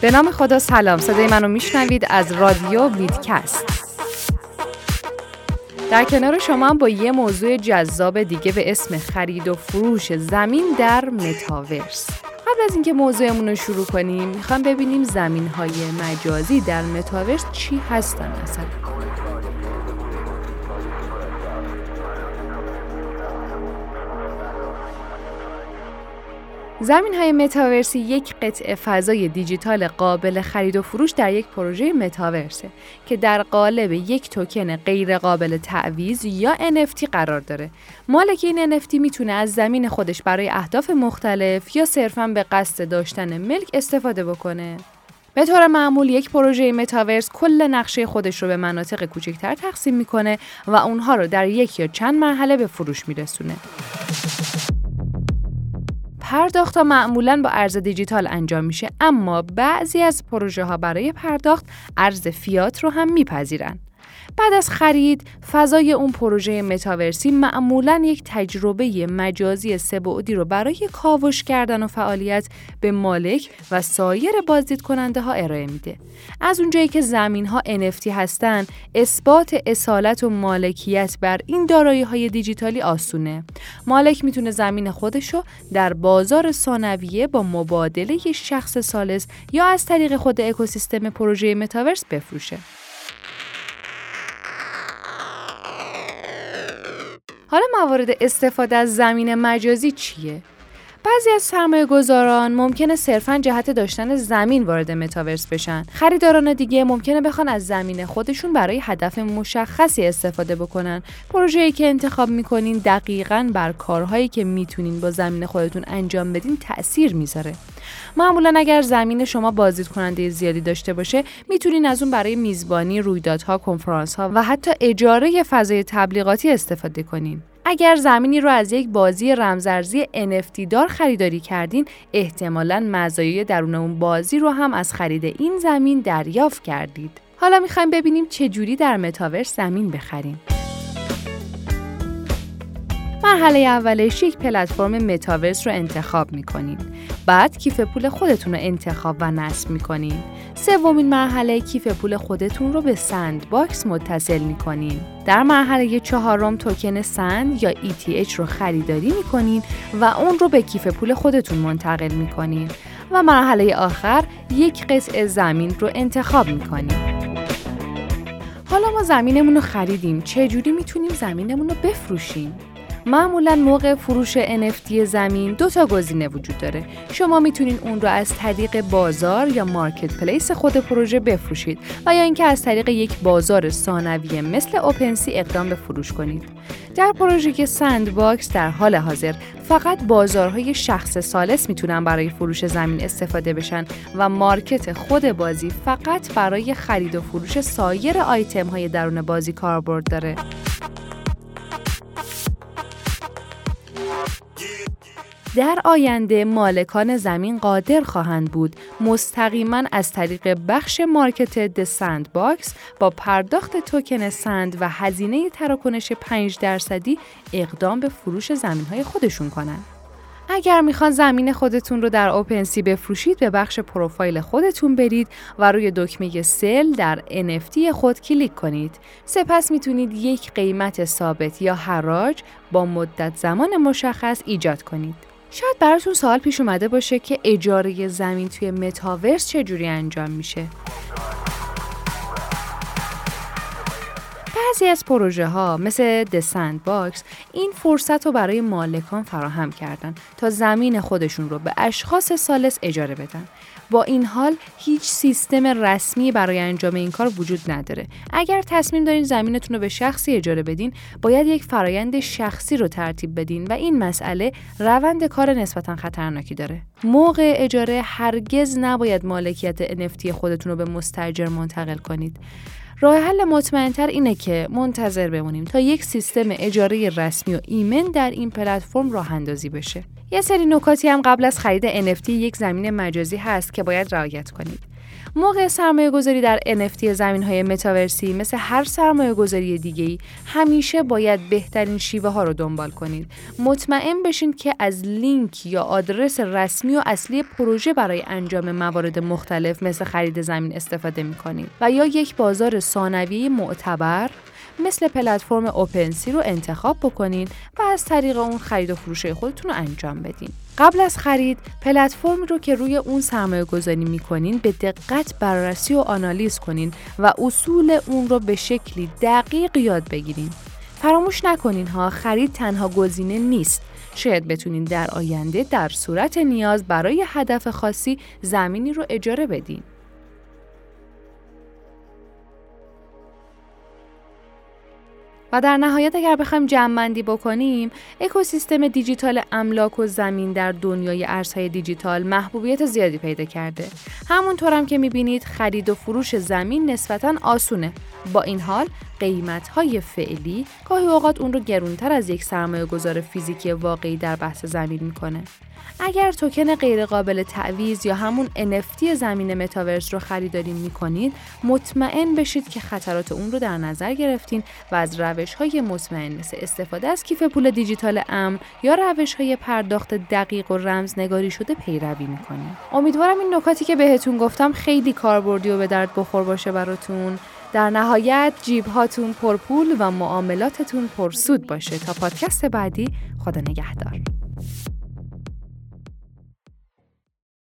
به نام خدا سلام. صدای منو میشنوید از رادیو ویدکست. در کنار شما هم با یه موضوع جذاب دیگه به اسم خرید و فروش زمین در متاورس. قبل از اینکه موضوعمون رو شروع کنیم می‌خوام ببینیم زمین های مجازی در متاورس چی هستن اصلا؟ زمین های متاورسی یک قطع فضای دیجیتال قابل خرید و فروش در یک پروژه متاورسه که در قالب یک توکن غیر قابل تعویض یا NFT قرار داره. مالک این NFT می‌تونه از زمین خودش برای اهداف مختلف یا صرفا به قصد داشتن ملک استفاده بکنه. به طور معمول یک پروژه متاورس کل نقشه خودش رو به مناطق کوچکتر تقسیم می‌کنه و اونها رو در یک یا چند مرحله به فروش میرسونه. پرداخت ها معمولا با ارز دیجیتال انجام میشه اما بعضی از پروژه ها برای پرداخت ارز فیات رو هم میپذیرن. بعد از خرید فضای اون پروژه متاورسی معمولا یک تجربه مجازی سبعدی رو برای کاوش کردن و فعالیت به مالک و سایر بازدید کننده ها ارائه میده. از اونجایی که زمین ها NFT هستن اثبات اصالت و مالکیت بر این دارایی های دیجیتالی آسونه. مالک می‌تونه زمین خودشو در بازار ثانویه با مبادله شخص سالس یا از طریق خود اکوسیستم پروژه متاورس بفروشه. حالا موارد استفاده از زمین مجازی چیه؟ بعضی از سرمایه گذاران ممکنه صرفا جهت داشتن زمین وارد متاورس بشن. خریداران دیگه ممکنه بخوان از زمین خودشون برای هدف مشخصی استفاده بکنن. پروژه‌ای که انتخاب می‌کنین دقیقا بر کارهایی که می‌تونین با زمین خودتون انجام بدین تاثیر می‌ذاره. معمولا اگر زمین شما بازدید کننده زیادی داشته باشه می‌تونین از اون برای میزبانی رویدادها کنفرانس ها و حتی اجاره فضای تبلیغاتی استفاده کنین اگر زمینی رو از یک بازی رمزارزی NFT دار خریداری کردین احتمالا مزایای درون اون بازی رو هم از خرید این زمین دریافت کردید. حالا می‌خوایم ببینیم چه جوری در متاورس زمین بخریم. مرحله اولش یک پلتفرم متاورس رو انتخاب می‌کنین. بعد کیف پول خودتون رو انتخاب و نصب می‌کنین. سومین مرحله کیف پول خودتون رو به Sandbox متصل می‌کنین. در مرحله چهارم توکن SAND یا ETH رو خریداری می‌کنین و اون رو به کیف پول خودتون منتقل می‌کنین. و مرحله آخر یک قطع زمین رو انتخاب می‌کنین. حالا ما زمینمون رو خریدیم چجوری می‌تونیم زمینمون رو بفروشیم؟ معمولا موقع فروش NFT زمین دو تا گزینه وجود داره. شما می‌تونین اون رو از طریق بازار یا marketplace خود پروژه بفروشید و یا اینکه از طریق یک بازار ثانویه مثل OpenSea اقدام به فروش کنید. در پروژه Sandbox در حال حاضر فقط بازارهای شخص ثالث می‌تونن برای فروش زمین استفاده بشن و market خود بازی فقط برای خرید و فروش سایر آیتم های درون بازی کاربرد داره. در آینده مالکان زمین قادر خواهند بود مستقیما از طریق بخش market Sandbox با پرداخت توکن SAND و هزینه تراکنش 5 درصدی اقدام به فروش زمین های خودشون کنند. اگر می‌خوان زمین خودتون رو در OpenSea بفروشید به بخش پروفایل خودتون برید و روی دکمه sell در NFT خود کلیک کنید. سپس می‌تونید یک قیمت ثابت یا حراج با مدت زمان مشخص ایجاد کنید. شاید براتون سوال پیش اومده باشه که اجاره زمین توی متاورس چجوری انجام میشه. بعضی از پروژه ها مثل The Sandbox این فرصت رو برای مالکان فراهم کردن تا زمین خودشون رو به اشخاص سالس اجاره بدن. با این حال هیچ سیستم رسمی برای انجام این کار وجود نداره. اگر تصمیم دارین زمینتون رو به شخصی اجاره بدین باید یک فرایند شخصی رو ترتیب بدین و این مسئله روند کار نسبتا خطرناکی داره. موقع اجاره هرگز نباید مالکیت NFT خودتون رو به مستجر منتقل کنید. راه حل مطمئنتر اینه که منتظر بمونیم تا یک سیستم اجاره رسمی و ایمن در این پلتفرم راه اندازی بشه. یه سری نکاتی هم قبل از خرید NFT یک زمین مجازی هست که باید رعایت کنید. موقع سرمایه گذاری در NFT زمین های متاورسی مثل هر سرمایه گذاری دیگه همیشه باید بهترین شیوه ها رو دنبال کنید. مطمئن بشین که از لینک یا آدرس رسمی و اصلی پروژه برای انجام موارد مختلف مثل خرید زمین استفاده می کنید و یا یک بازار ثانویه معتبر مثل پلتفرم اوپنسی رو انتخاب بکنین و از طریق اون خرید و فروش خودتون رو انجام بدین. قبل از خرید پلتفرمی رو که روی اون سرمایه گذاری می‌کنین به دقت بررسی و آنالیز کنین و اصول اون رو به شکلی دقیق یاد بگیرین. فراموش نکنین ها خرید تنها گزینه نیست. شاید بتونین در آینده در صورت نیاز برای هدف خاصی زمینی رو اجاره بدین. و در نهایت اگر بخوایم جمعبندی بکنیم اکوسیستم دیجیتال املاک و زمین در دنیای ارزهای دیجیتال محبوبیت زیادی پیدا کرده. همونطور هم که می‌بینید خرید و فروش زمین نسبتا آسونه. با این حال قیمت های فعلی گاهی اوقات اون رو گرونتر از یک سرمایه گذار فیزیکی واقعی در بحث زمین می‌کنه. اگر توکن غیرقابل تعویز یا همون NFT زمین متاورس رو خریداری می‌کنید مطمئن بشید که خطرات اون رو در نظر گرفتین و از روش های مطمئن مثل استفاده از کیف پول دیجیتال امن یا روش های پرداخت دقیق و رمزنگاری شده پیروی می‌کنید. امیدوارم این نکاتی که بهتون گفتم خیلی کاربردی و به درد بخور باشه براتون. در نهایت جیب هاتون پرپول و معاملاتتون پرسود باشه. تا پادکست بعدی خدا نگهدار.